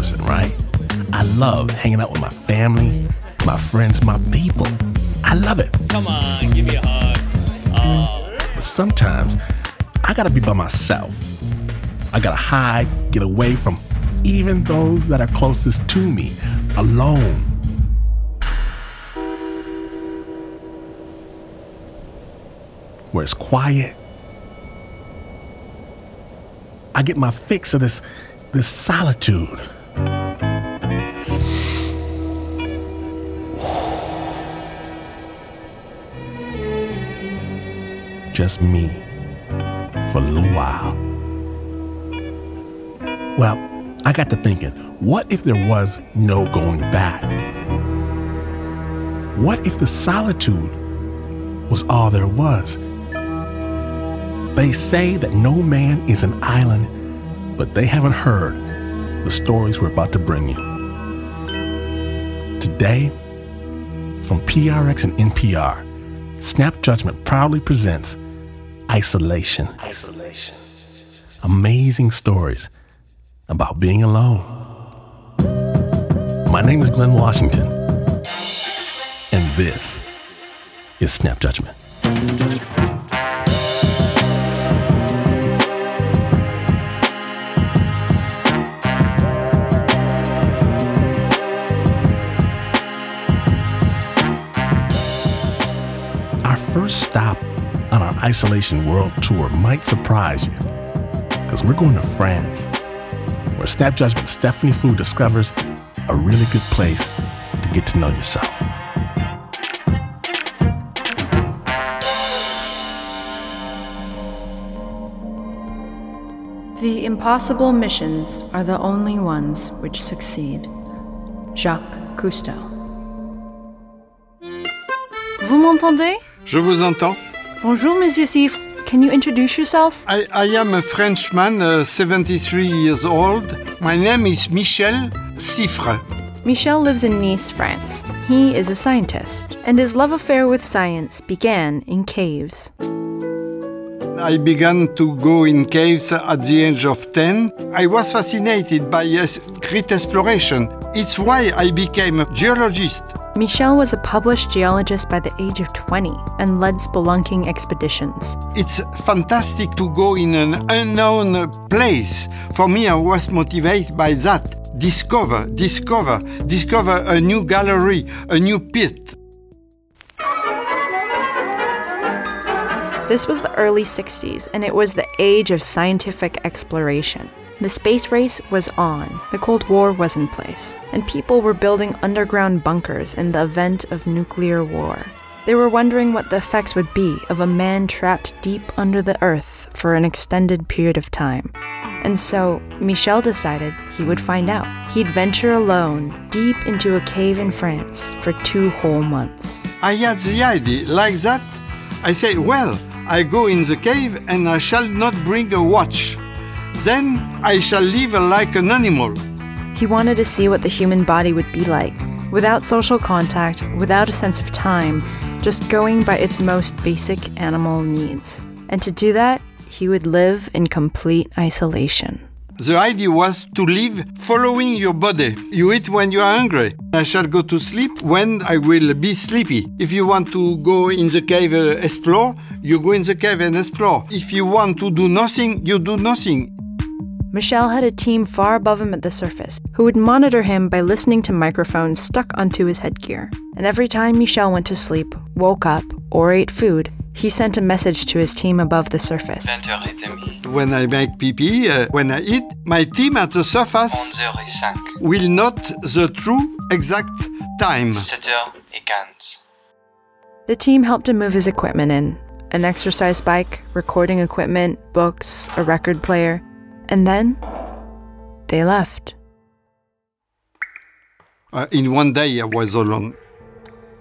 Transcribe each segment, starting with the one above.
person, right? I love hanging out with my family, my friends, my people. I love it. Come on, give me a hug. Oh. But sometimes I gotta be by myself. I gotta hide, get away from even those that are closest to me, alone. Where it's quiet. I get my fix of this this solitude. Just me for a little while. Well, I got to thinking, what if there was no going back? What if the solitude was all there was? They say that no man is an island, but they haven't heard the stories we're about to bring you. Today, from PRX and NPR, Snap Judgment proudly presents Isolation. Isolation. Amazing stories about being alone. My name is Glynn Washington, and this is Snap Judgment. Our first stop Isolation World Tour might surprise you, because we're going to France where Snap Judgment Stephanie Foo discovers a really good place to get to know yourself. The impossible missions are the only ones which succeed. Jacques Cousteau. Vous m'entendez? Je vous entends. Bonjour, Monsieur Siffre. Can you introduce yourself? I, I am a Frenchman, uh, 73 years old. My name is Michel Siffre. Michel lives in Nice, France. He is a scientist, and his love affair with science began in caves. I began to go in caves at the age of 10. I was fascinated by great exploration. It's why I became a geologist. Michel was a published geologist by the age of 20 and led spelunking expeditions. It's fantastic to go in an unknown place. For me, I was motivated by that. Discover, discover, discover a new gallery, a new pit. This was the early 60s, and it was the age of scientific exploration. The space race was on, the Cold War was in place, and people were building underground bunkers in the event of nuclear war. They were wondering what the effects would be of a man trapped deep under the earth for an extended period of time. And so, Michel decided he would find out. He'd venture alone deep into a cave in France for two whole months. I had the idea like that. I say, well, I go in the cave and I shall not bring a watch. Then I shall live like an animal. He wanted to see what the human body would be like, without social contact, without a sense of time, just going by its most basic animal needs. And to do that, he would live in complete isolation. The idea was to live following your body. You eat when you are hungry. I shall go to sleep when I will be sleepy. If you want to go in the cave uh, explore, you go in the cave and explore. If you want to do nothing, you do nothing. Michel had a team far above him at the surface who would monitor him by listening to microphones stuck onto his headgear. And every time Michel went to sleep, woke up, or ate food, he sent a message to his team above the surface. When I make pee pee, uh, when I eat, my team at the surface will note the true exact time. The team helped him move his equipment in an exercise bike, recording equipment, books, a record player. And then they left. Uh, in one day, I was alone.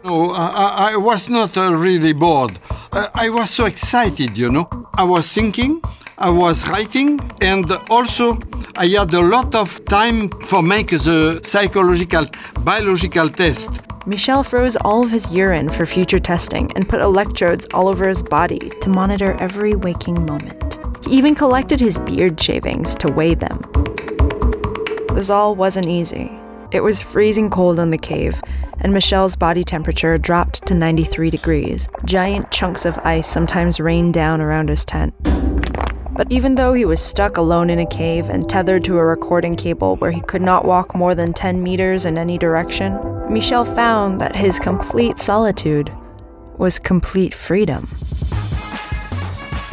No, I, I- was not uh, really bored. Uh, I was so excited, you know. I was thinking, I was writing, and also I had a lot of time for make the psychological, biological test. Michel froze all of his urine for future testing and put electrodes all over his body to monitor every waking moment. He even collected his beard shavings to weigh them. This all wasn't easy. It was freezing cold in the cave, and Michel's body temperature dropped to 93 degrees. Giant chunks of ice sometimes rained down around his tent. But even though he was stuck alone in a cave and tethered to a recording cable where he could not walk more than 10 meters in any direction, Michel found that his complete solitude was complete freedom.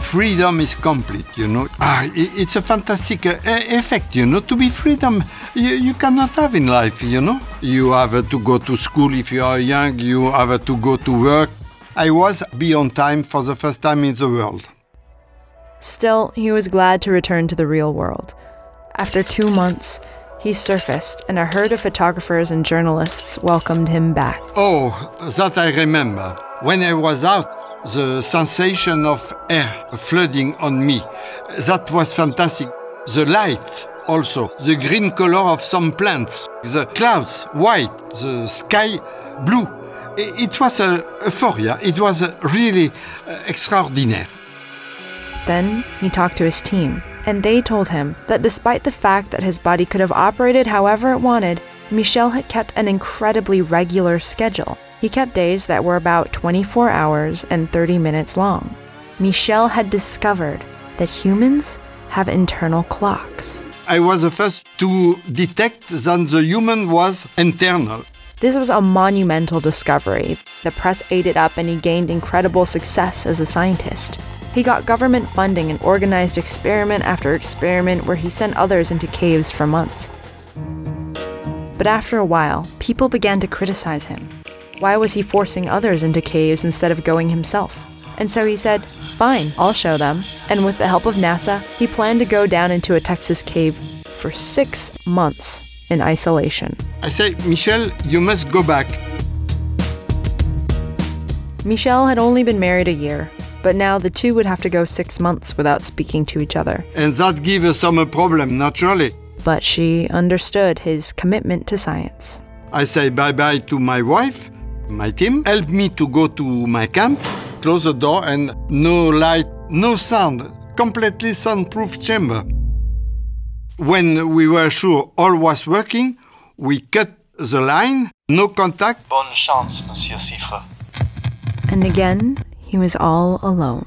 freedom is complete, you know. Ah, it's a fantastic uh, effect, you know. To be freedom, you, you cannot have in life, you know. You have to go to school if you are young, you have to go to work. I was beyond time for the first time in the world. Still, he was glad to return to the real world. After two months, he surfaced, and a herd of photographers and journalists welcomed him back. Oh, that I remember. When I was out, the sensation of air flooding on me, that was fantastic. The light also, the green color of some plants, the clouds white, the sky blue. It was a euphoria. It was really uh, extraordinary. Then he talked to his team, and they told him that despite the fact that his body could have operated however it wanted, Michel had kept an incredibly regular schedule. He kept days that were about 24 hours and 30 minutes long. Michel had discovered that humans have internal clocks. I was the first to detect that the human was internal. This was a monumental discovery. The press ate it up and he gained incredible success as a scientist. He got government funding and organized experiment after experiment where he sent others into caves for months. But after a while, people began to criticize him. Why was he forcing others into caves instead of going himself? And so he said, Fine, I'll show them. And with the help of NASA, he planned to go down into a Texas cave for six months in isolation. I say, Michel, you must go back. Michel had only been married a year, but now the two would have to go six months without speaking to each other. And that gave us some uh, problem, naturally. But she understood his commitment to science. I say bye bye to my wife, my team. helped me to go to my camp, close the door, and no light, no sound, completely soundproof chamber. When we were sure all was working, we cut the line, no contact. Bonne chance, Monsieur Siffre. And again, he was all alone.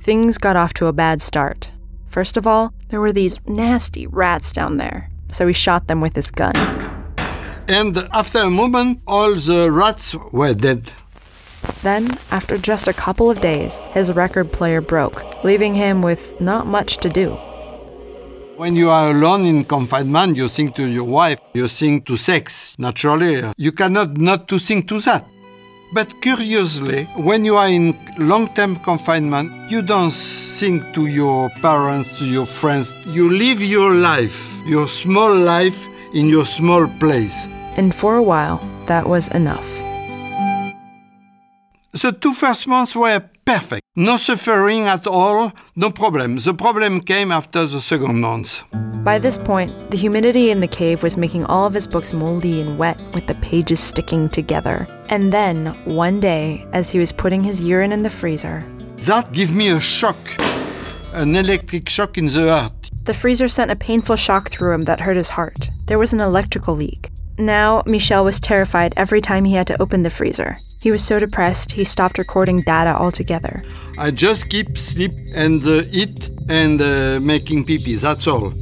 Things got off to a bad start. First of all, there were these nasty rats down there, so he shot them with his gun. And after a moment, all the rats were dead. Then, after just a couple of days, his record player broke, leaving him with not much to do. When you are alone in confinement, you think to your wife, you think to sex. Naturally, you cannot not to think to that. But curiously, when you are in long-term confinement, you don't think to your parents, to your friends. You live your life, your small life in your small place. And for a while, that was enough. The two first months were perfect. No suffering at all, no problem. The problem came after the second month. By this point, the humidity in the cave was making all of his books moldy and wet with the pages sticking together. And then, one day, as he was putting his urine in the freezer, That gave me a shock, an electric shock in the heart. the freezer sent a painful shock through him that hurt his heart. There was an electrical leak. Now, Michel was terrified every time he had to open the freezer. He was so depressed, he stopped recording data altogether. I just keep sleep and uh, eat and uh, making pee That's all.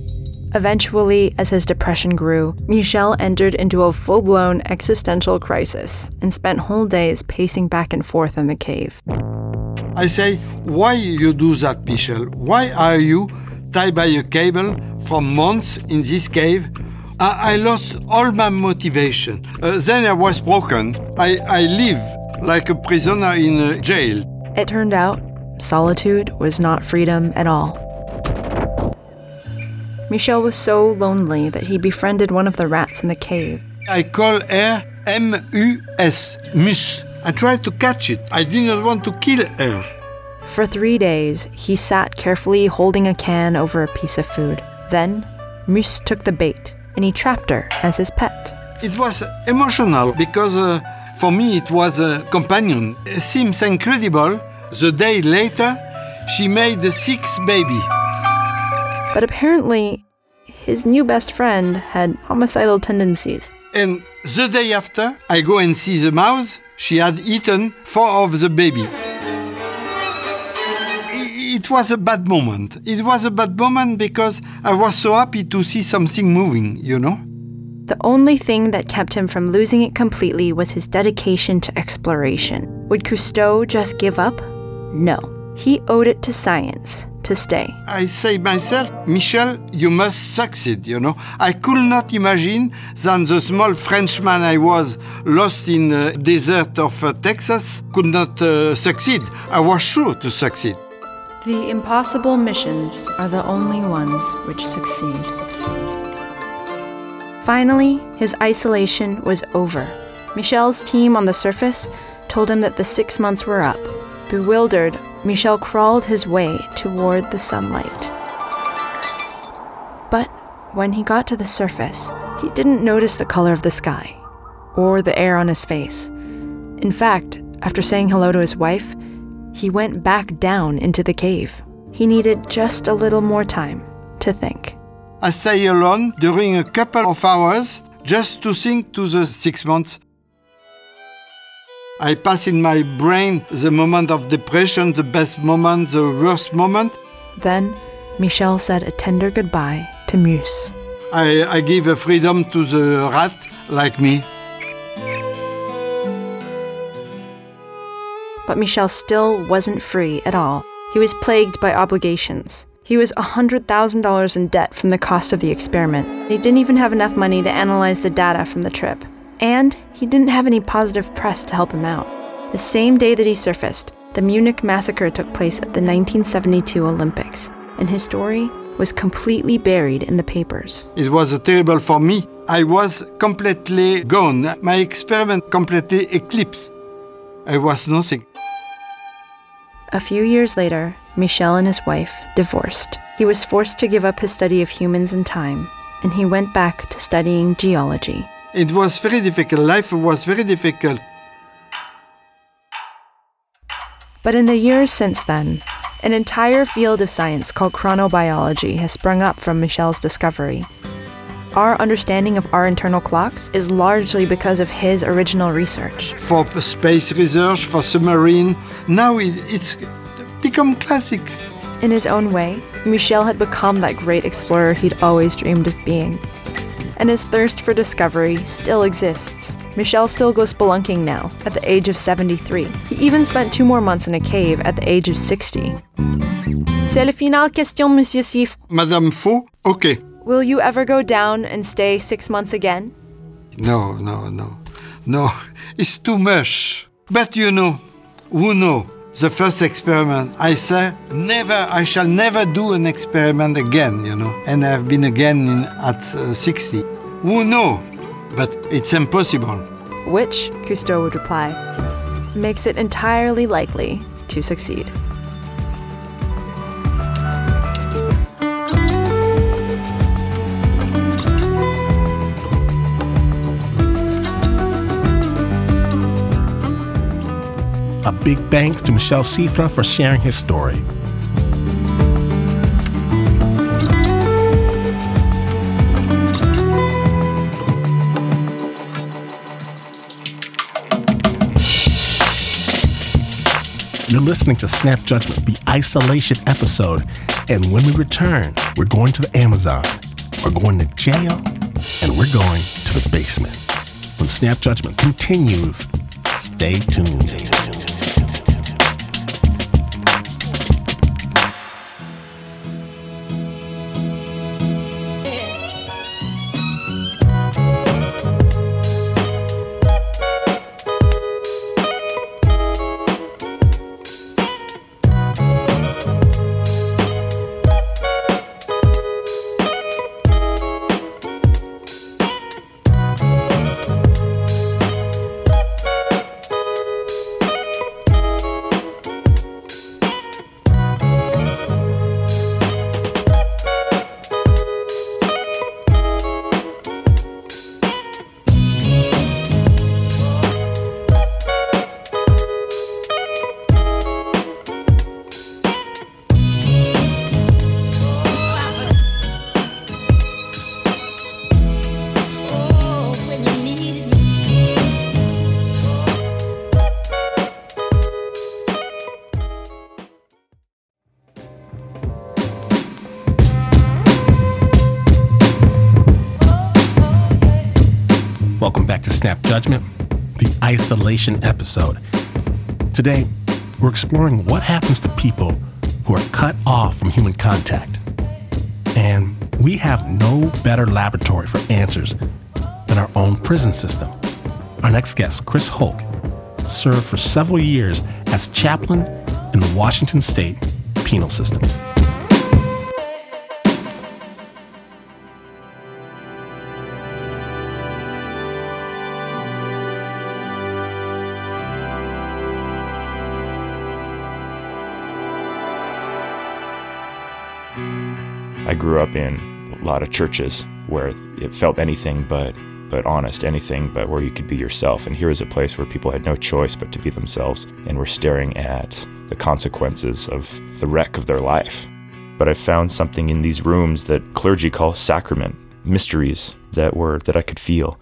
Eventually, as his depression grew, Michel entered into a full blown existential crisis and spent whole days pacing back and forth in the cave. I say, why you do that, Michel? Why are you tied by a cable for months in this cave? I, I lost all my motivation. Uh, then I was broken. I, I live like a prisoner in a jail. It turned out solitude was not freedom at all. Michel was so lonely that he befriended one of the rats in the cave. I call her M-U-S, mus. I tried to catch it. I did not want to kill her. For three days, he sat carefully holding a can over a piece of food. Then, Mus took the bait and he trapped her as his pet. It was emotional because uh, for me it was a companion. It seems incredible. The day later, she made the sixth baby. But apparently, his new best friend had homicidal tendencies. And the day after, I go and see the mouse. She had eaten four of the baby. It was a bad moment. It was a bad moment because I was so happy to see something moving, you know? The only thing that kept him from losing it completely was his dedication to exploration. Would Cousteau just give up? No. He owed it to science to stay. I say myself, Michel, you must succeed, you know. I could not imagine that the small Frenchman I was lost in the desert of uh, Texas could not uh, succeed. I was sure to succeed. The impossible missions are the only ones which succeed. Finally, his isolation was over. Michel's team on the surface told him that the six months were up. Bewildered, Michel crawled his way toward the sunlight. But when he got to the surface, he didn't notice the color of the sky or the air on his face. In fact, after saying hello to his wife, he went back down into the cave. He needed just a little more time to think. I stay alone during a couple of hours just to think to the six months. I pass in my brain the moment of depression, the best moment, the worst moment. Then, Michel said a tender goodbye to Muse. I, I give a freedom to the rat like me. But Michel still wasn't free at all. He was plagued by obligations. He was $100,000 in debt from the cost of the experiment. He didn't even have enough money to analyze the data from the trip. And he didn't have any positive press to help him out. The same day that he surfaced, the Munich massacre took place at the 1972 Olympics, and his story was completely buried in the papers. It was terrible for me. I was completely gone. My experiment completely eclipsed. I was nothing. A few years later, Michel and his wife divorced. He was forced to give up his study of humans and time, and he went back to studying geology. It was very difficult. Life was very difficult. But in the years since then, an entire field of science called chronobiology has sprung up from Michel's discovery. Our understanding of our internal clocks is largely because of his original research. For space research, for submarine, now it's become classic. In his own way, Michel had become that great explorer he'd always dreamed of being. And his thirst for discovery still exists. Michel still goes spelunking now, at the age of 73. He even spent two more months in a cave at the age of 60. C'est la finale question, Monsieur Siffre. Madame Faux, okay. Will you ever go down and stay six months again? No, no, no. No, it's too much. But you know, who know? The first experiment, I say, never, I shall never do an experiment again, you know. And I've been again in, at uh, 60. Who know? But it's impossible. Which, Cousteau would reply, makes it entirely likely to succeed. A big thanks to Michel Siffre for sharing his story. You're listening to Snap Judgment, the isolation episode. And when we return, we're going to the Amazon, we're going to jail, and we're going to the basement. When Snap Judgment continues, stay tuned. Judgment, the isolation episode. Today, we're exploring what happens to people who are cut off from human contact. And we have no better laboratory for answers than our own prison system. Our next guest, Chris Hoke, served for several years as chaplain in the Washington State penal system. Grew up in a lot of churches where it felt anything but but honest, anything but where you could be yourself. And here is a place where people had no choice but to be themselves and were staring at the consequences of the wreck of their life. But I found something in these rooms that clergy call sacrament, mysteries that were that I could feel.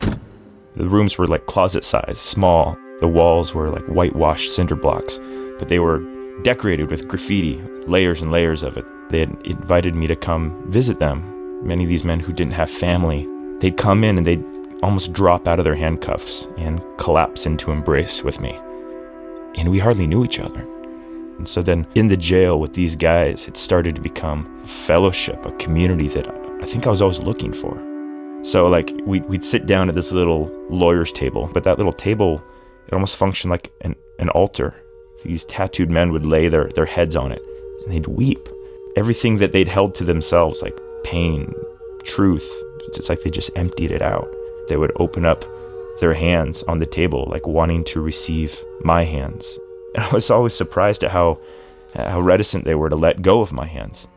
The rooms were like closet size, small. The walls were like whitewashed cinder blocks, but they were decorated with graffiti, layers and layers of it. They had invited me to come visit them. Many of these men who didn't have family, they'd come in and they'd almost drop out of their handcuffs and collapse into embrace with me. And we hardly knew each other. And so then in the jail with these guys, it started to become a fellowship, a community that I think I was always looking for. So like we, we'd sit down at this little lawyer's table, but that little table, it almost functioned like an, an altar. These tattooed men would lay their, their heads on it and they'd weep. Everything that they'd held to themselves, like pain, truth, it's like they just emptied it out. They would open up their hands on the table, like wanting to receive my hands. And I was always surprised at how, how reticent they were to let go of my hands.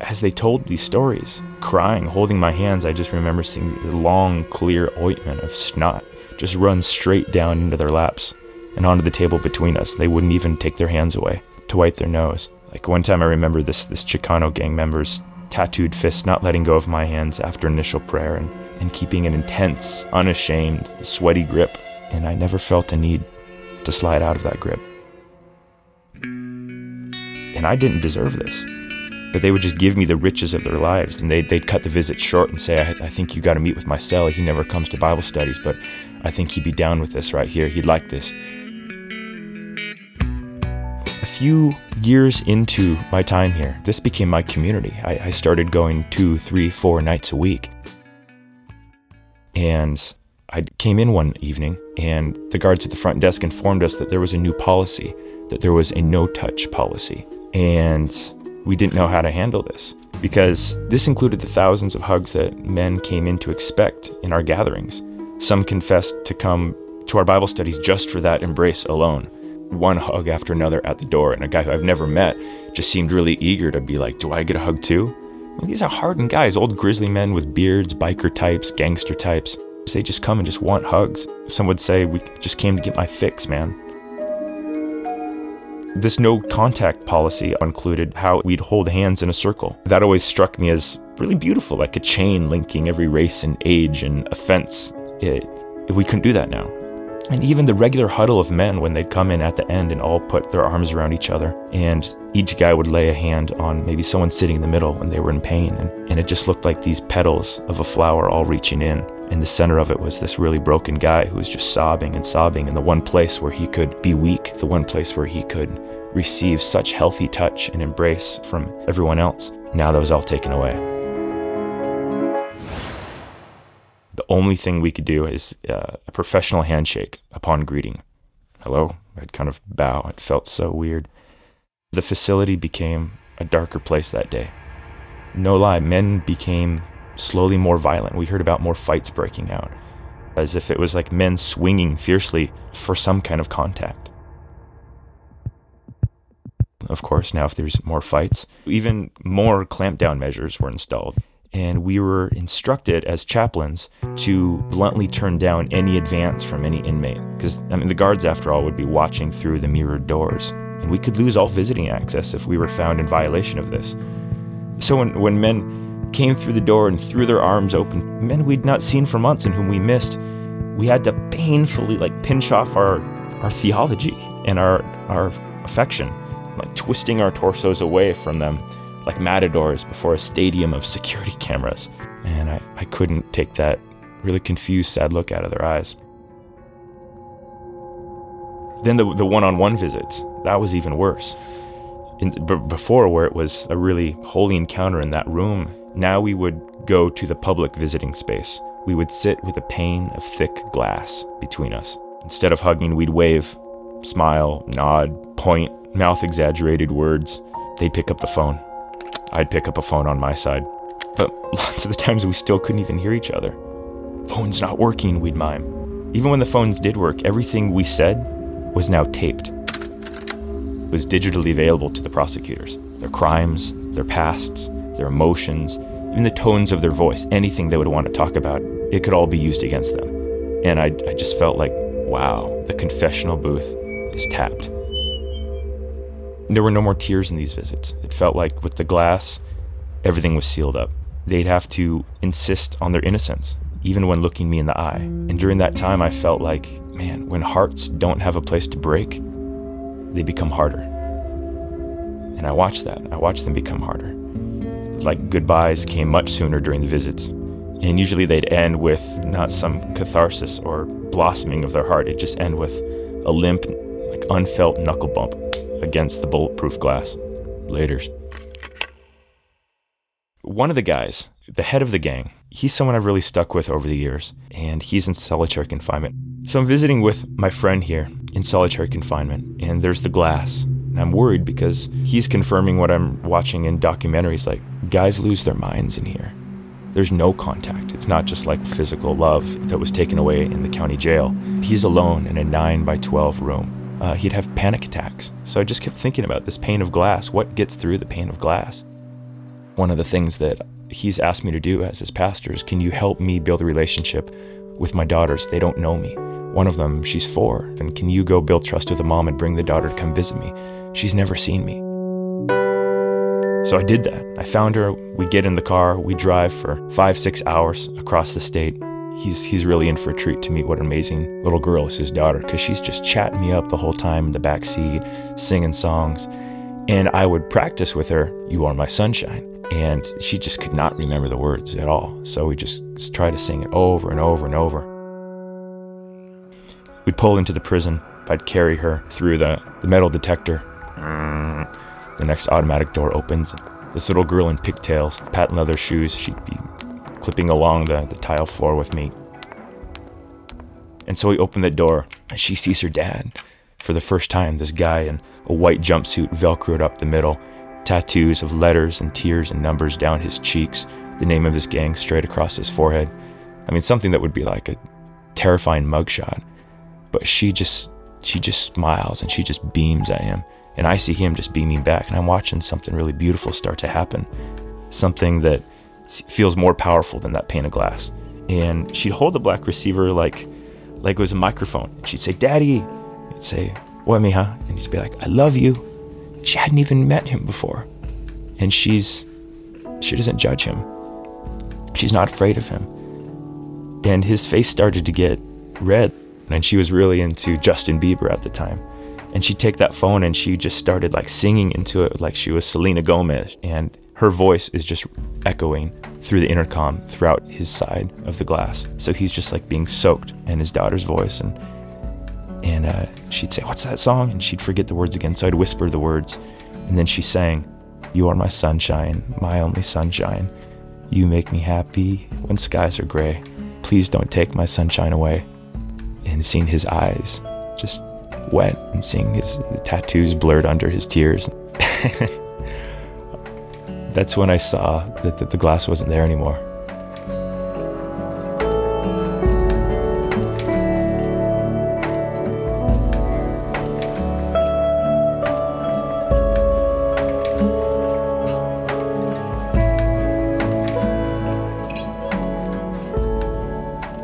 As they told these stories, crying, holding my hands, I just remember seeing the long, clear ointment of snot just run straight down into their laps and onto the table between us. They wouldn't even take their hands away to wipe their nose. Like one time I remember this this Chicano gang member's tattooed fists not letting go of my hands after initial prayer and, and keeping an intense, unashamed, sweaty grip. And I never felt the need to slide out of that grip. And I didn't deserve this. But they would just give me the riches of their lives, and they'd, they'd cut the visit short and say, I, I think you got to meet with my cell. He never comes to Bible studies, but I think he'd be down with this right here. He'd like this. Few years into my time here, this became my community. I, I started going two, three, four nights a week. And I came in one evening, and the guards at the front desk informed us that there was a new policy, that there was a no touch policy. And we didn't know how to handle this because this included the thousands of hugs that men came in to expect in our gatherings. Some confessed to come to our Bible studies just for that embrace alone. One hug after another at the door, and a guy who I've never met just seemed really eager to be like, Do I get a hug too? I mean, these are hardened guys, old grizzly men with beards, biker types, gangster types. They just come and just want hugs. Some would say, We just came to get my fix, man. This no contact policy included how we'd hold hands in a circle. That always struck me as really beautiful, like a chain linking every race and age and offense. It, we couldn't do that now. And even the regular huddle of men when they'd come in at the end and all put their arms around each other, and each guy would lay a hand on maybe someone sitting in the middle when they were in pain. And, and it just looked like these petals of a flower all reaching in. In the center of it was this really broken guy who was just sobbing and sobbing in the one place where he could be weak, the one place where he could receive such healthy touch and embrace from everyone else. Now that was all taken away. Only thing we could do is uh, a professional handshake upon greeting. Hello? I'd kind of bow. It felt so weird. The facility became a darker place that day. No lie, men became slowly more violent. We heard about more fights breaking out, as if it was like men swinging fiercely for some kind of contact. Of course, now if there's more fights, even more clampdown measures were installed. And we were instructed as chaplains to bluntly turn down any advance from any inmate. Because, I mean, the guards, after all, would be watching through the mirrored doors. And we could lose all visiting access if we were found in violation of this. So when, when men came through the door and threw their arms open, men we'd not seen for months and whom we missed, we had to painfully like pinch off our, our theology and our, our affection, like twisting our torsos away from them like matadors before a stadium of security cameras. And I, I couldn't take that really confused, sad look out of their eyes. Then the, the one-on-one visits, that was even worse. In, b- before, where it was a really holy encounter in that room, now we would go to the public visiting space. We would sit with a pane of thick glass between us. Instead of hugging, we'd wave, smile, nod, point, mouth exaggerated words. They'd pick up the phone. I'd pick up a phone on my side. But lots of the times we still couldn't even hear each other. Phone's not working, we'd mime. Even when the phones did work, everything we said was now taped. It was digitally available to the prosecutors. Their crimes, their pasts, their emotions, even the tones of their voice, anything they would want to talk about, it could all be used against them. And I, I just felt like, wow, the confessional booth is tapped. There were no more tears in these visits. It felt like with the glass, everything was sealed up. They'd have to insist on their innocence, even when looking me in the eye. And during that time, I felt like, man, when hearts don't have a place to break, they become harder. And I watched that. I watched them become harder. Like goodbyes came much sooner during the visits. And usually they'd end with not some catharsis or blossoming of their heart. It'd just end with a limp, like unfelt knuckle bump against the bulletproof glass. Laters. One of the guys, the head of the gang, he's someone I've really stuck with over the years, and he's in solitary confinement. So I'm visiting with my friend here in solitary confinement, and there's the glass. And I'm worried because he's confirming what I'm watching in documentaries like guys lose their minds in here. There's no contact. It's not just like physical love that was taken away in the county jail. He's alone in a 9 by 12 room. Uh, he'd have panic attacks. So I just kept thinking about this pane of glass. What gets through the pane of glass? One of the things that he's asked me to do as his pastor is can you help me build a relationship with my daughters? They don't know me. One of them, she's four. And can you go build trust with the mom and bring the daughter to come visit me? She's never seen me. So I did that. I found her. We get in the car. We drive for five, six hours across the state. He's, he's really in for a treat to meet what an amazing little girl is his daughter because she's just chatting me up the whole time in the back seat, singing songs. And I would practice with her, You Are My Sunshine. And she just could not remember the words at all. So we just try to sing it over and over and over. We'd pull into the prison. I'd carry her through the, the metal detector. The next automatic door opens. This little girl in pigtails, patent leather shoes, she'd be clipping along the, the tile floor with me. And so we open the door, and she sees her dad. For the first time, this guy in a white jumpsuit, velcroed up the middle, tattoos of letters and tears and numbers down his cheeks, the name of his gang straight across his forehead. I mean, something that would be like a terrifying mugshot. But she just, she just smiles and she just beams at him. And I see him just beaming back, and I'm watching something really beautiful start to happen. Something that feels more powerful than that pane of glass. And she'd hold the black receiver like, like it was a microphone. She'd say, "Daddy," He'd say, "What, mija?" And he'd be like, "I love you." She hadn't even met him before, and she's, she doesn't judge him. She's not afraid of him. And his face started to get red, and she was really into Justin Bieber at the time. And she'd take that phone and she just started like singing into it like she was Selena Gomez. And her voice is just echoing through the intercom throughout his side of the glass. So he's just like being soaked in his daughter's voice. And and uh, she'd say, What's that song? And she'd forget the words again. So I'd whisper the words. And then she sang, You are my sunshine, my only sunshine. You make me happy when skies are gray. Please don't take my sunshine away. And seeing his eyes just wet and seeing his tattoos blurred under his tears. That's when I saw that, that the glass wasn't there anymore.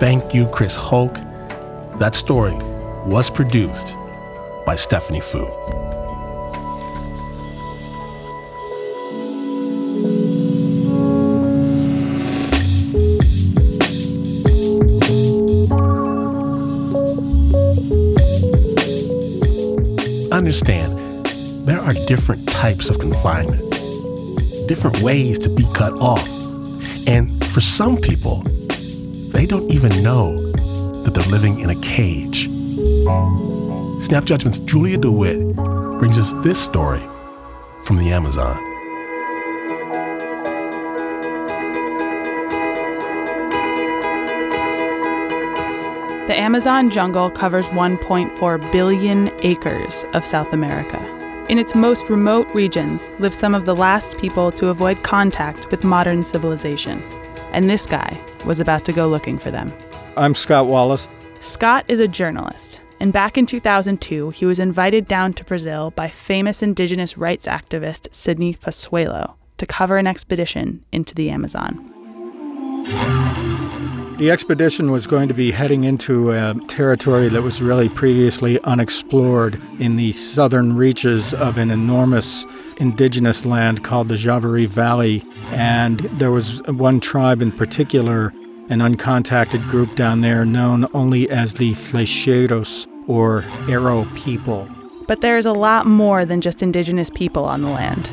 Thank you, Chris Hoke. That story was produced by Stephanie Foo. Different ways to be cut off, And for some people, they don't even know that they're living in a cage. Snap Judgment's Julia DeWitt brings us this story from the Amazon. The Amazon jungle covers 1.4 billion acres of South America. In its most remote regions live some of the last people to avoid contact with modern civilization. And this guy was about to go looking for them. I'm Scott Wallace. Scott is a journalist, and back in 2002, he was invited down to Brazil by famous indigenous rights activist Sydney Possuelo to cover an expedition into the Amazon. The expedition was going to be heading into a territory that was really previously unexplored in the southern reaches of an enormous indigenous land called the Javari Valley. And there was one tribe in particular, an uncontacted group down there known only as the Flecheros or Arrow people. But there's a lot more than just indigenous people on the land.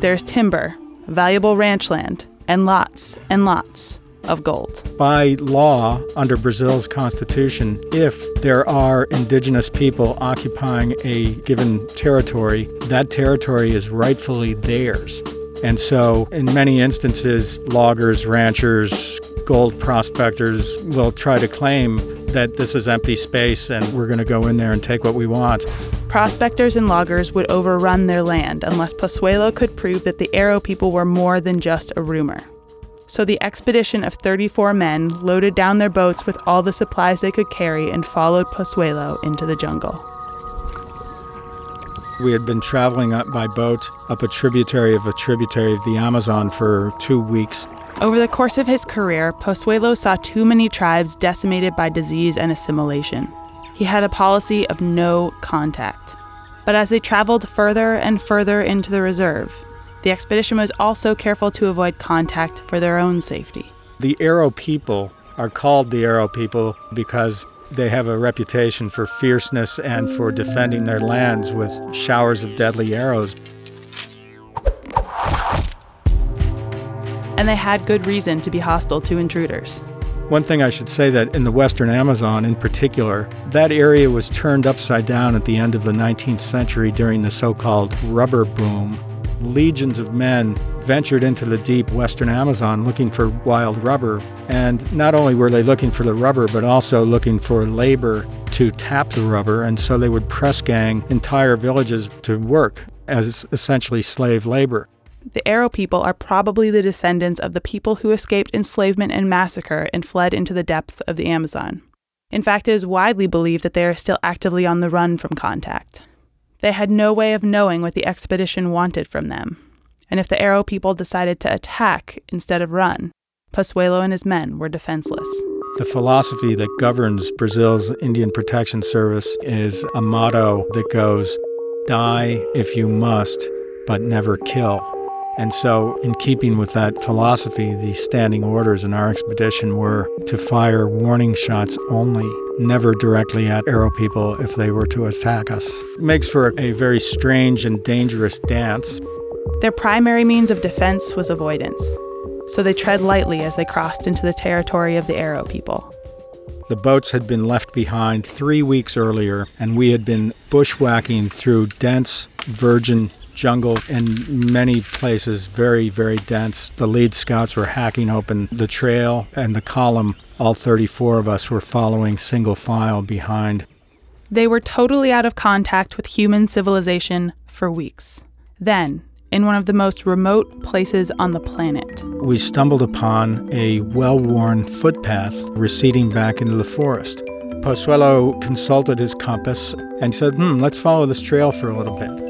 There's timber, valuable ranch land, and lots and lots of gold. By law, under Brazil's constitution, if there are indigenous people occupying a given territory, that territory is rightfully theirs. And so, in many instances, loggers, ranchers, gold prospectors will try to claim that this is empty space and we're going to go in there and take what we want. Prospectors and loggers would overrun their land unless Possuelo could prove that the Arrow people were more than just a rumor. So the expedition of 34 men loaded down their boats with all the supplies they could carry and followed Possuelo into the jungle. We had been traveling up by boat up a tributary of a tributary of the Amazon for two weeks. Over the course of his career, Possuelo saw too many tribes decimated by disease and assimilation. He had a policy of no contact. But as they traveled further and further into the reserve, the expedition was also careful to avoid contact for their own safety. The Arrow people are called the Arrow people because they have a reputation for fierceness and for defending their lands with showers of deadly arrows. And they had good reason to be hostile to intruders. One thing I should say that in the western Amazon in particular, that area was turned upside down at the end of the 19th century during the so called rubber boom legions of men ventured into the deep western Amazon looking for wild rubber. And not only were they looking for the rubber, but also looking for labor to tap the rubber. And so they would press gang entire villages to work as essentially slave labor. The Arrow people are probably the descendants of the people who escaped enslavement and massacre and fled into the depths of the Amazon. In fact, it is widely believed that they are still actively on the run from contact. They had no way of knowing what the expedition wanted from them, and if the Arrow people decided to attack instead of run, Possuelo and his men were defenseless. The philosophy that governs Brazil's Indian Protection Service is a motto that goes, Die if you must, but never kill. And so, in keeping with that philosophy, the standing orders in our expedition were to fire warning shots only never directly at arrow people if they were to attack us. It makes for a very strange and dangerous dance. Their primary means of defense was avoidance, so they tread lightly as they crossed into the territory of the arrow people. The boats had been left behind three weeks earlier, and we had been bushwhacking through dense, virgin jungle in many places, very, very dense. The lead scouts were hacking open the trail and the column all 34 of us were following single file behind. They were totally out of contact with human civilization for weeks. Then, in one of the most remote places on the planet, we stumbled upon a well worn footpath receding back into the forest. Possuelo consulted his compass and said, Hmm, let's follow this trail for a little bit.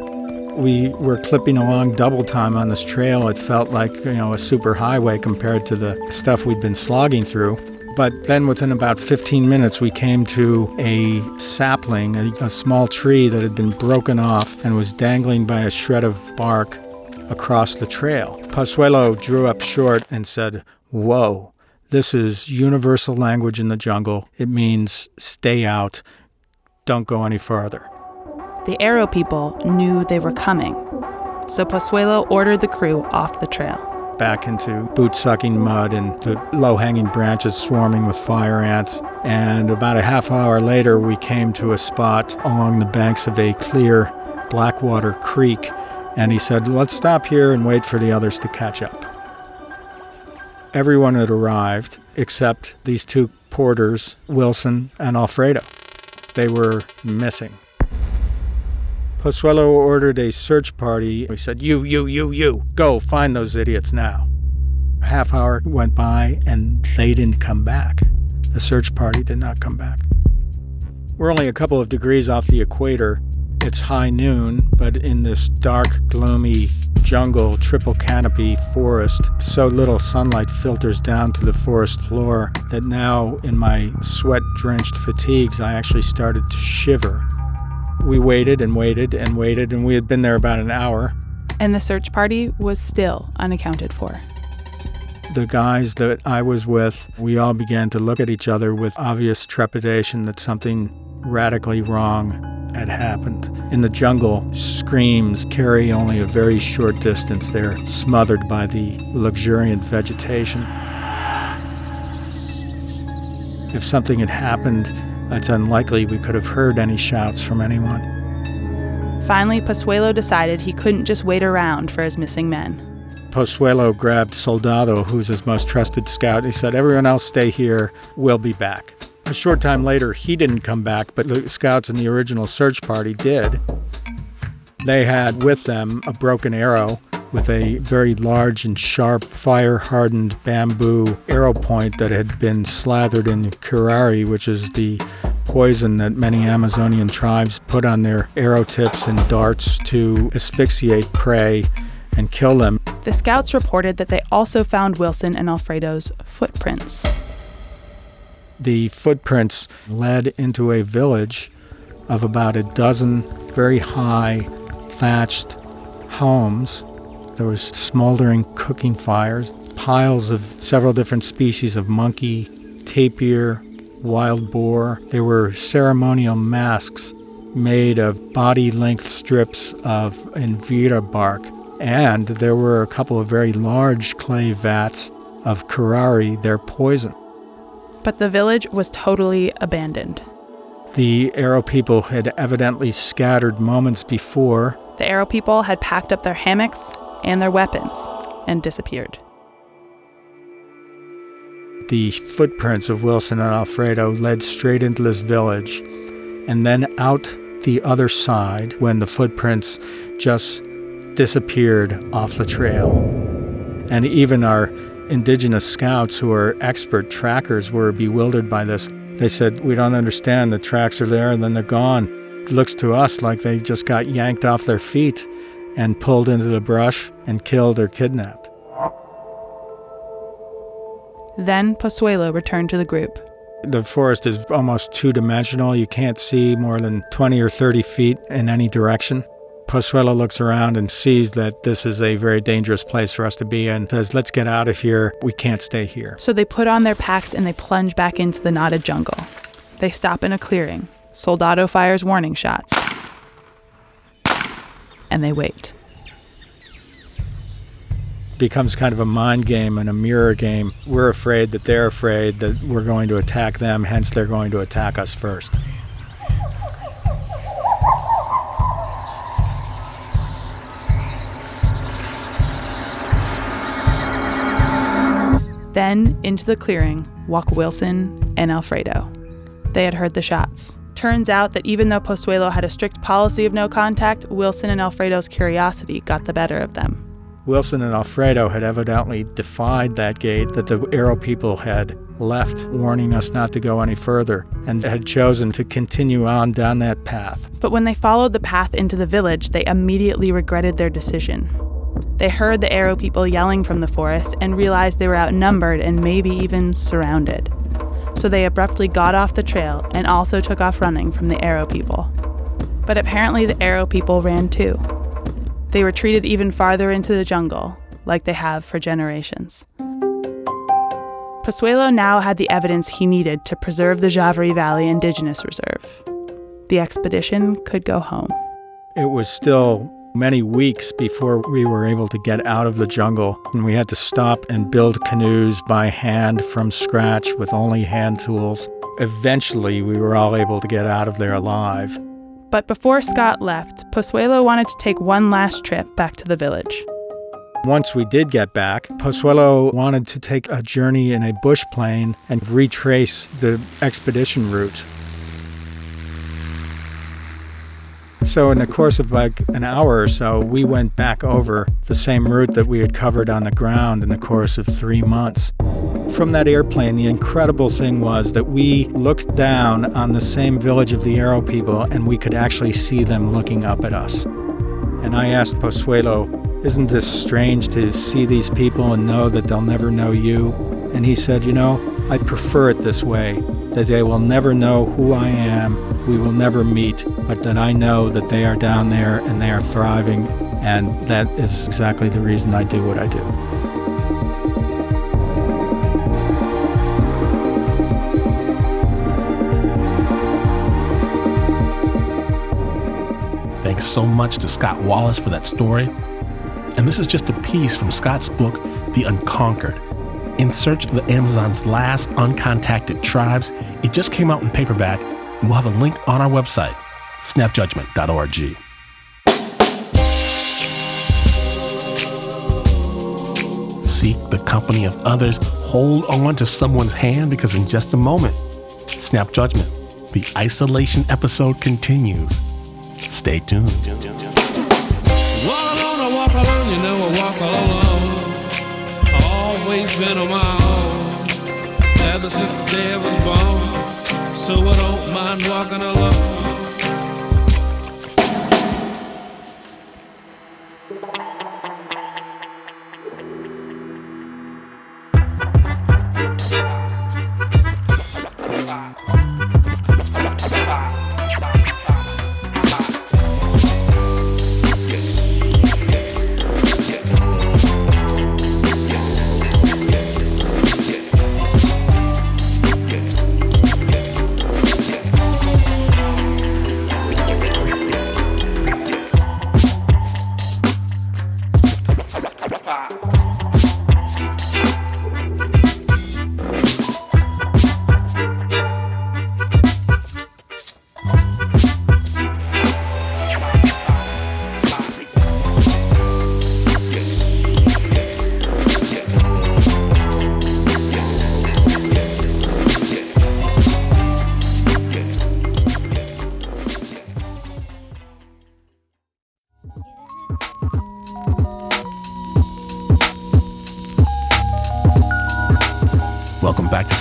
We were clipping along double time on this trail. It felt like, you know, a super highway compared to the stuff we'd been slogging through. But then within about 15 minutes, we came to a sapling, a, a, small tree that had been broken off and was dangling by a shred of bark across the trail. Possuelo drew up short and said, Whoa, this is universal language in the jungle. It means stay out, don't go any farther. The arrow people knew they were coming, so Possuelo ordered the crew off the trail. back into boot sucking mud and the low hanging branches swarming with fire ants. And about a half hour later, we came to a spot along the banks of a clear Blackwater Creek. And he said, Let's stop here and wait for the others to catch up. Everyone had arrived except these two porters, Wilson and Alfredo. They were missing. Possuelo ordered a search party. He said, You, you, you, you, go find those idiots now. A half hour went by and they didn't come back. The search party did not come back. We're only a couple of degrees off the equator. It's high noon, but in this dark, gloomy jungle, triple canopy forest, so little sunlight filters down to the forest floor that now, in my sweat drenched fatigues, I actually started to shiver. We waited and waited and waited, and we had been there about an hour. And the search party was still unaccounted for. The guys that I was with, we all began to look at each other with obvious trepidation that something radically wrong had happened. In the jungle, screams carry only a very short distance. They're smothered by the luxuriant vegetation. If something had happened, it's unlikely we could have heard any shouts from anyone. Finally, Possuelo decided he couldn't just wait around for his missing men. Possuelo grabbed Soldado, who's his most trusted scout. He said, Everyone else stay here. We'll be back. A short time later, he didn't come back, but the scouts in the original search party did. They had with them a broken arrow with a very large and sharp fire hardened bamboo arrow point that had been slathered in curare, which is the poison that many Amazonian tribes put on their arrow tips and darts to asphyxiate prey and kill them. The scouts reported that they also found Wilson and Alfredo's footprints. The footprints led into a village of about a dozen very high thatched homes. There was smoldering cooking fires, piles of several different species of monkey, tapir, wild boar. There were ceremonial masks made of body length strips of Envira bark. And there were a couple of very large clay vats of curare, their poison but the village was totally abandoned. The Arrow people had evidently scattered moments before. The Arrow people had packed up their hammocks and their weapons and disappeared. The footprints of Wilson and Alfredo led straight into this village and then out the other side when the footprints just disappeared off the trail. And even our indigenous scouts who are expert trackers were bewildered by this. They said, We don't understand. The tracks are there and then they're gone. It looks to us like they just got yanked off their feet and pulled into the brush and killed or kidnapped. Then Possuelo returned to the group. The forest is almost two dimensional. You can't see more than 20 or 30 feet in any direction. Possuelo looks around and sees that this is a very dangerous place for us to be in, says, Let's get out of here. We can't stay here. So they put on their packs and they plunge back into the knotted jungle. They stop in a clearing. Soldado fires warning shots. And they wait. Becomes kind of a mind game and a mirror game. We're afraid that they're afraid that we're going to attack them, hence, they're going to attack us first. Then, into the clearing, walk Wilson and Alfredo. They had heard the shots. Turns out that even though Possuelo had a strict policy of no contact, Wilson and Alfredo's curiosity got the better of them. Wilson and Alfredo had evidently defied that gate that the Arrow people had left, warning us not to go any further, and had chosen to continue on down that path. But when they followed the path into the village, they immediately regretted their decision. They heard the Arrow people yelling from the forest and realized they were outnumbered and maybe even surrounded. So they abruptly got off the trail and also took off running from the Arrow people. But apparently, the Arrow people ran too. They retreated even farther into the jungle, like they have for generations. Possuelo now had the evidence he needed to preserve the Javari Valley Indigenous Reserve. The expedition could go home. It was still many weeks before we were able to get out of the jungle. And we had to stop and build canoes by hand from scratch with only hand tools. Eventually, we were all able to get out of there alive. But before Scott left, Possuelo wanted to take one last trip back to the village. Once we did get back, Possuelo wanted to take a journey in a bush plane and retrace the expedition route. So, in the course of like an hour or so, we went back over the same route that we had covered on the ground in the course of three months. From that airplane, the incredible thing was that we looked down on the same village of the Arrow people and we could actually see them looking up at us. And I asked Possuelo, Isn't this strange to see these people and know that they'll never know you? And he said, You know, I prefer it this way that they will never know who I am, we will never meet, but that I know that they are down there and they are thriving, and that is exactly the reason I do what I do. Thanks so much to Scott Wallace for that story. And this is just a piece from Scott's book, The Unconquered In Search of the Amazon's Last Uncontacted Tribes. It just came out in paperback, we'll have a link on our website, snapjudgment.org. Seek the company of others. Hold on to someone's hand because in just a moment, Snap Judgment, the isolation episode continues. Stay tuned. Walk alone, I walk alone, you know I walk alone. Always been on my own. Ever since I was born. So I don't mind walking alone.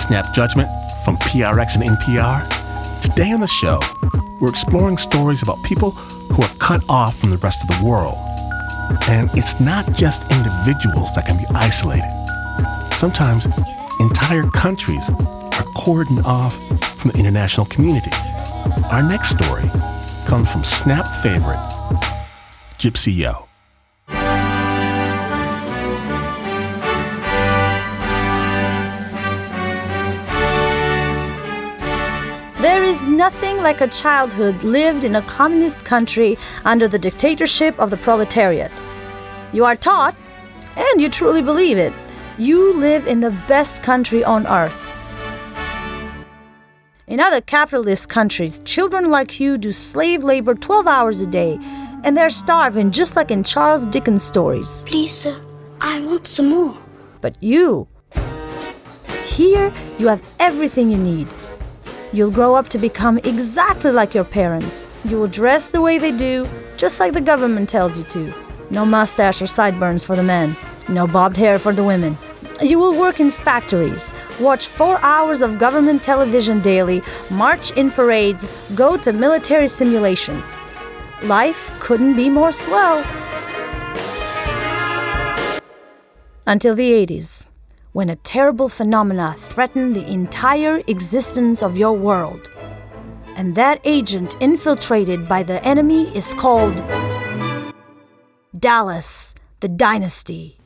Snap Judgment from PRX and NPR. Today on the show, we're exploring stories about people who are cut off from the rest of the world. And it's not just individuals that can be isolated. Sometimes entire countries are cordoned off from the international community. Our next story comes from Snap favorite, Gypsy Yo. Nothing like a childhood lived in a communist country under the dictatorship of the proletariat. You are taught, and you truly believe it, you live in the best country on earth. In other capitalist countries, children like you do slave labor 12 hours a day, and they're starving just like in Charles Dickens stories. Please, sir, I want some more. But you, here, you have everything you need. You'll grow up to become exactly like your parents. You will dress the way they do, just like the government tells you to. No mustache or sideburns for the men, no bobbed hair for the women. You will work in factories, watch four hours of government television daily, march in parades, go to military simulations. Life couldn't be more swell. Until the 80s when a terrible phenomena threatened the entire existence of your world. And that agent infiltrated by the enemy is called Dallas, the Dynasty.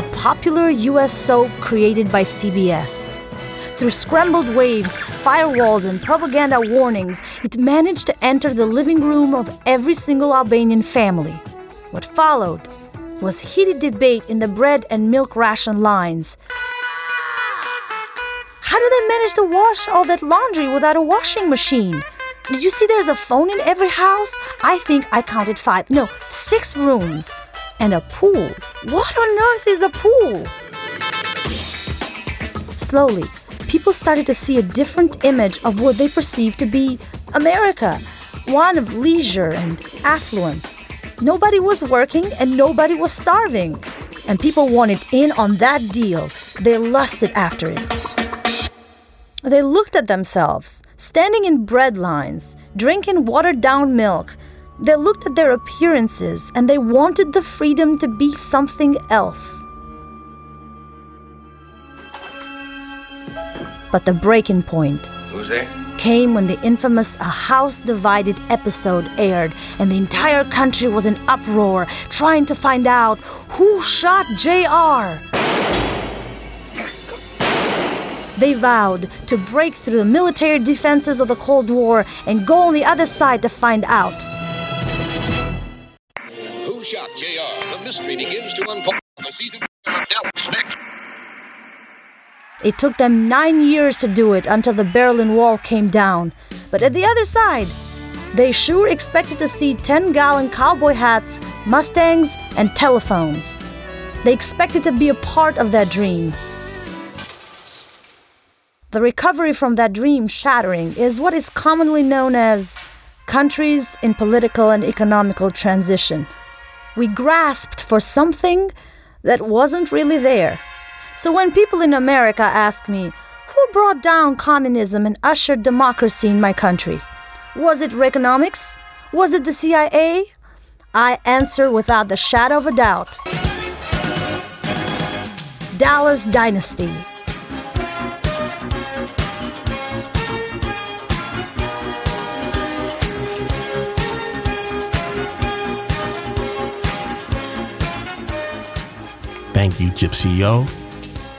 A popular US soap created by CBS. through scrambled waves, firewalls, and propaganda warnings, it managed to enter the living room of every single Albanian family. What followed was heated debate in the bread and milk ration lines. How do they manage to wash all that laundry without a washing machine? Did you see there's a phone in every house? I think I counted five, no, six rooms. And a pool. What on earth is a pool? Slowly, people started to see a different image of what they perceived to be America one of leisure and affluence. Nobody was working and nobody was starving. And people wanted in on that deal. They lusted after it. They looked at themselves, standing in bread lines, drinking watered down milk. They looked at their appearances and they wanted the freedom to be something else. But the breaking point Who's there? came when the infamous A House Divided episode aired, and the entire country was in uproar, trying to find out who shot JR. They vowed to break through the military defenses of the Cold War and go on the other side to find out. Who shot JR? The mystery begins to unfold. The season of Dallas next. It took them nine years to do it until the Berlin Wall came down. But at the other side, they sure expected to see 10 gallon cowboy hats, Mustangs, and telephones. They expected to be a part of that dream. The recovery from that dream shattering is what is commonly known as countries in political and economical transition. We grasped for something that wasn't really there. So when people in America asked me, who brought down communism and ushered democracy in my country? Was it Reaganomics? Was it the CIA? I answer without the shadow of a doubt. Dallas Dynasty. Thank you, Gypsy O.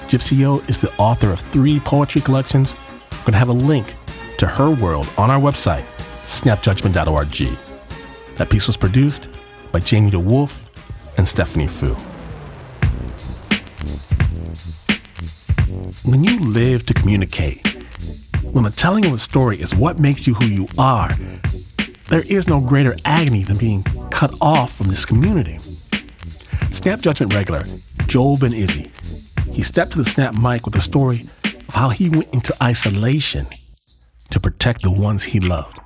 Gypsy O is the author of three poetry collections. We're going to have a link to her world on our website, snapjudgment.org. That piece was produced by Jamie DeWolf and Stephanie Foo. When you live to communicate, when the telling of a story is what makes you who you are, there is no greater agony than being cut off from this community. Snap Judgment regular Joel Ben Izzy, he stepped to the Snap mic with a story of how he went into isolation to protect the ones he loved.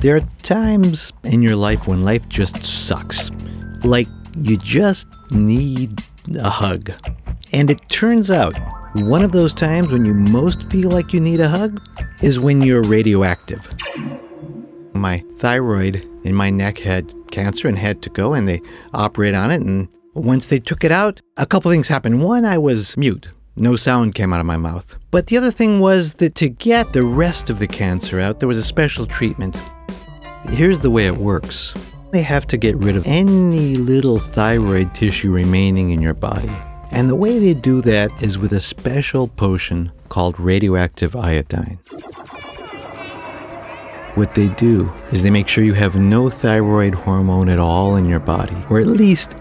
There are times in your life when life just sucks. Like you just need a hug. And it turns out one of those times when you most feel like you need a hug is when you're radioactive. My thyroid in my neck had cancer and had to go, and they operate on it. And once they took it out, a couple things happened. One, I was mute. No sound came out of my mouth. But the other thing was that to get the rest of the cancer out, there was a special treatment. Here's the way it works they have to get rid of any little thyroid tissue remaining in your body. And the way they do that is with a special potion called radioactive iodine. What they do is they make sure you have no thyroid hormone at all in your body, or at least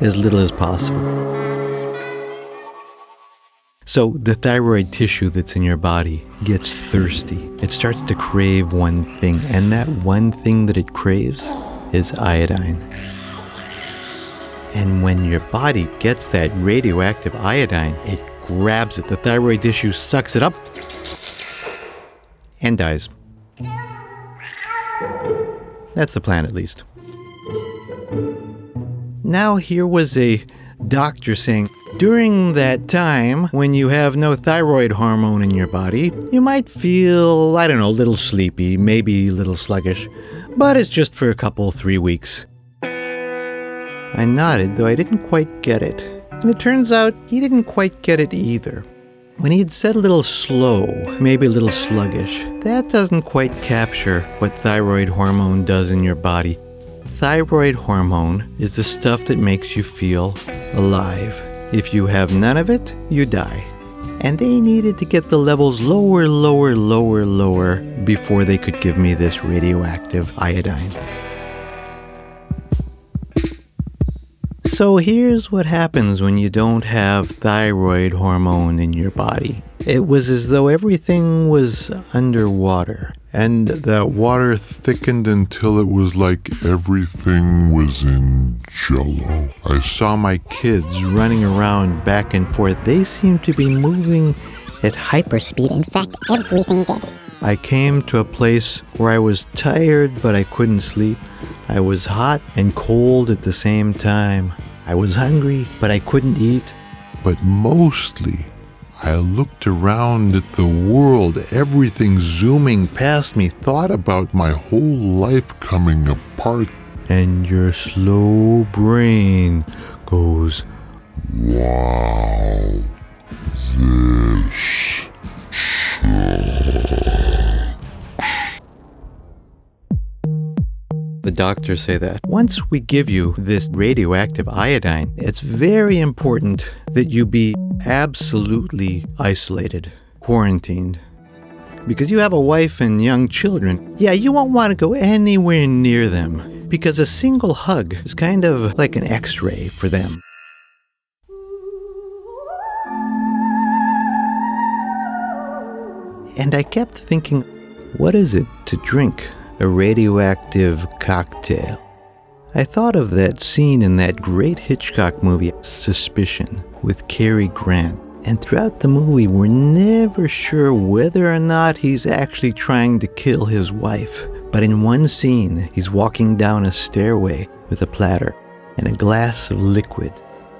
as little as possible. So the thyroid tissue that's in your body gets thirsty. It starts to crave one thing, and that one thing that it craves is iodine. And when your body gets that radioactive iodine, it grabs it. The thyroid tissue sucks it up and dies. That's the plan, at least. Now, here was a doctor saying, during that time when you have no thyroid hormone in your body, you might feel, I don't know, a little sleepy, maybe a little sluggish, but it's just for a couple, three weeks. I nodded, though I didn't quite get it. And it turns out he didn't quite get it either. When he had said a little slow, maybe a little sluggish, that doesn't quite capture what thyroid hormone does in your body. thyroid hormone is the stuff that makes you feel alive. If you have none of it, you die. And they needed to get the levels lower, lower, lower, lower before they could give me this radioactive iodine. So here's what happens when you don't have thyroid hormone in your body. It was as though everything was underwater. And that water thickened until it was like everything was in jello. I saw my kids running around back and forth. They seemed to be moving at hyperspeed. In fact, everything did. I came to a place where I was tired, but I couldn't sleep. I was hot and cold at the same time. I was hungry, but I couldn't eat. But mostly, I looked around at the world, everything zooming past me, thought about my whole life coming apart. And your slow brain goes, Wow, this sucks. The doctors say that once we give you this radioactive iodine, it's very important that you be absolutely isolated, quarantined. Because you have a wife and young children, yeah, you won't want to go anywhere near them because a single hug is kind of like an x ray for them. And I kept thinking, what is it to drink a radioactive cocktail. I thought of that scene in that great Hitchcock movie, Suspicion, with Cary Grant. And throughout the movie, we're never sure whether or not he's actually trying to kill his wife. But in one scene, he's walking down a stairway with a platter and a glass of liquid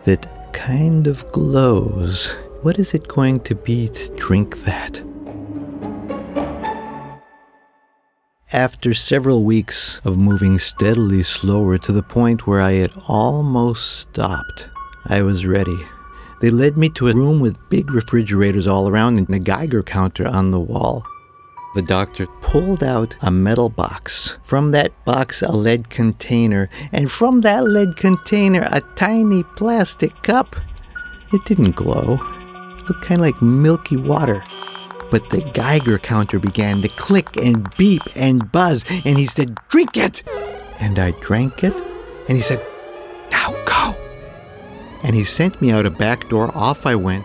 that kind of glows. What is it going to be to drink that? After several weeks of moving steadily slower to the point where I had almost stopped, I was ready. They led me to a room with big refrigerators all around and a Geiger counter on the wall. The doctor pulled out a metal box. From that box, a lead container, and from that lead container, a tiny plastic cup. It didn't glow. It looked kind of like milky water. But the Geiger counter began to click and beep and buzz, and he said, Drink it! And I drank it, and he said, Now go! And he sent me out a back door. Off I went.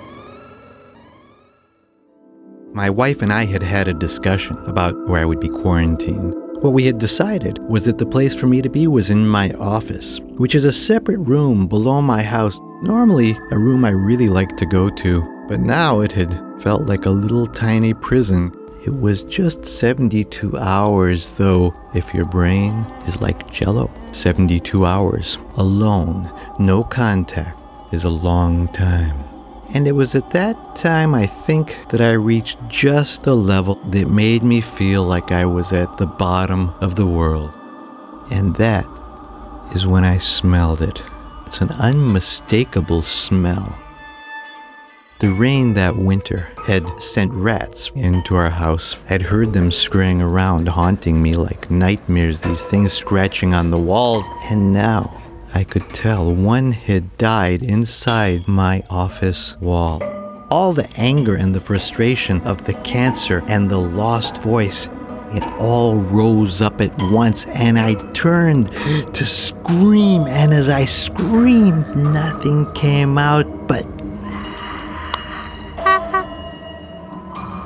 My wife and I had had a discussion about where I would be quarantined. What we had decided was that the place for me to be was in my office, which is a separate room below my house, normally a room I really like to go to, but now it had felt like a little tiny prison. It was just 72 hours, though, if your brain is like jello. 72 hours alone, no contact, is a long time. And it was at that time, I think, that I reached just the level that made me feel like I was at the bottom of the world. And that is when I smelled it. It's an unmistakable smell. The rain that winter had sent rats into our house. I'd heard them scurrying around, haunting me like nightmares, these things scratching on the walls. And now I could tell one had died inside my office wall. All the anger and the frustration of the cancer and the lost voice it all rose up at once, and I turned to scream. And as I screamed, nothing came out but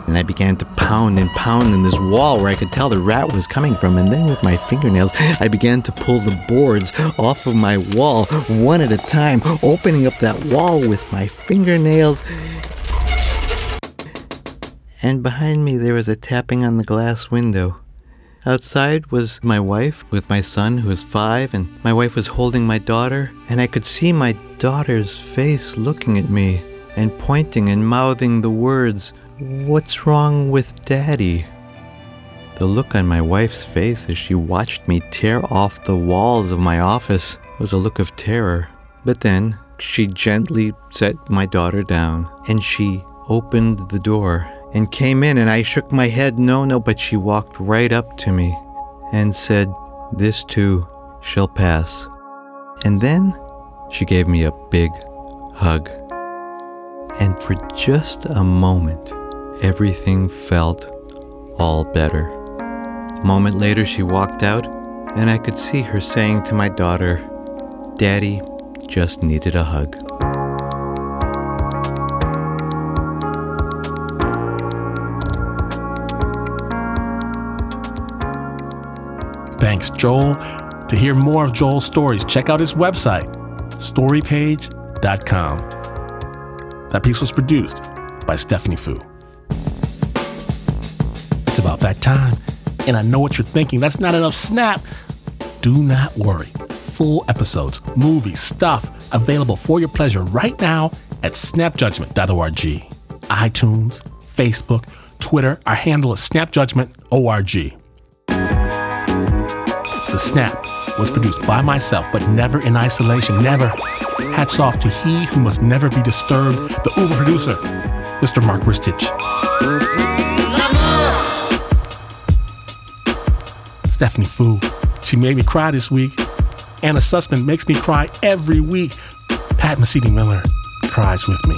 and I began to pound and pound in this wall where I could tell the rat was coming from. And then with my fingernails, I began to pull the boards off of my wall one at a time, opening up that wall with my fingernails. And behind me, there was a tapping on the glass window. Outside was my wife with my son, who was five, and my wife was holding my daughter, and I could see my daughter's face looking at me and pointing and mouthing the words, What's wrong with Daddy? The look on my wife's face as she watched me tear off the walls of my office was a look of terror. But then she gently set my daughter down and she opened the door and came in, and I shook my head, no, no, but she walked right up to me and said, This too shall pass. And then she gave me a big hug. And for just a moment, everything felt all better. A moment later, she walked out, and I could see her saying to my daughter, Daddy just needed a hug. Thanks, Joel. To hear more of Joel's stories, check out his website, storypage.com. That piece was produced by Stephanie Foo. About that time, and I know what you're thinking. That's not enough snap. Do not worry. Full episodes, movies, stuff available for your pleasure right now at snapjudgment.org. iTunes, Facebook, Twitter, our handle is snapjudgment.org. The Snap was produced by myself, but never in isolation, never. Hats off to he who must never be disturbed, the Uber producer, Mr. Mark Ristich. Stephanie Foo, she made me cry this week. Anna Sussman makes me cry every week. Pat Mesiti-Miller cries with me.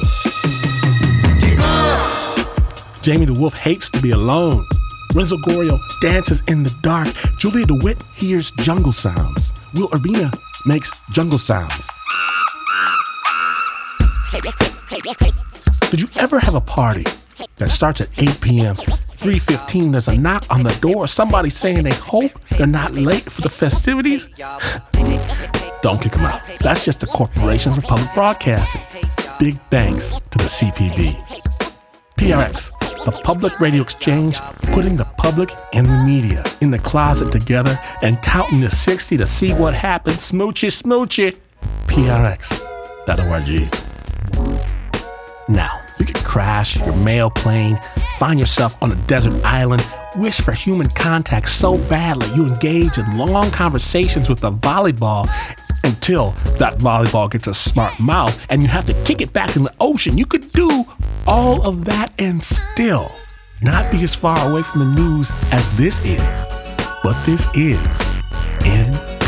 Jamie DeWolf hates to be alone. Renzo Gorio dances in the dark. Julia DeWitt hears jungle sounds. Will Urbina makes jungle sounds. Did you ever have a party that starts at 8 p.m., 3.15, there's a knock on the door, somebody saying they hope they're not late for the festivities? Don't kick them out. That's just the Corporations for Public Broadcasting. Big thanks to the CPB. PRX, the Public Radio Exchange, putting the public and the media in the closet together and counting to 60 to see what happens. Smoochy, smoochy. PRX.org. Now, you can crash your mail plane, find yourself on a desert island, wish for human contact so badly you engage in long conversations with a volleyball until that volleyball gets a smart mouth and you have to kick it back in the ocean. You could do all of that and still not be as far away from the news as this is. But this is in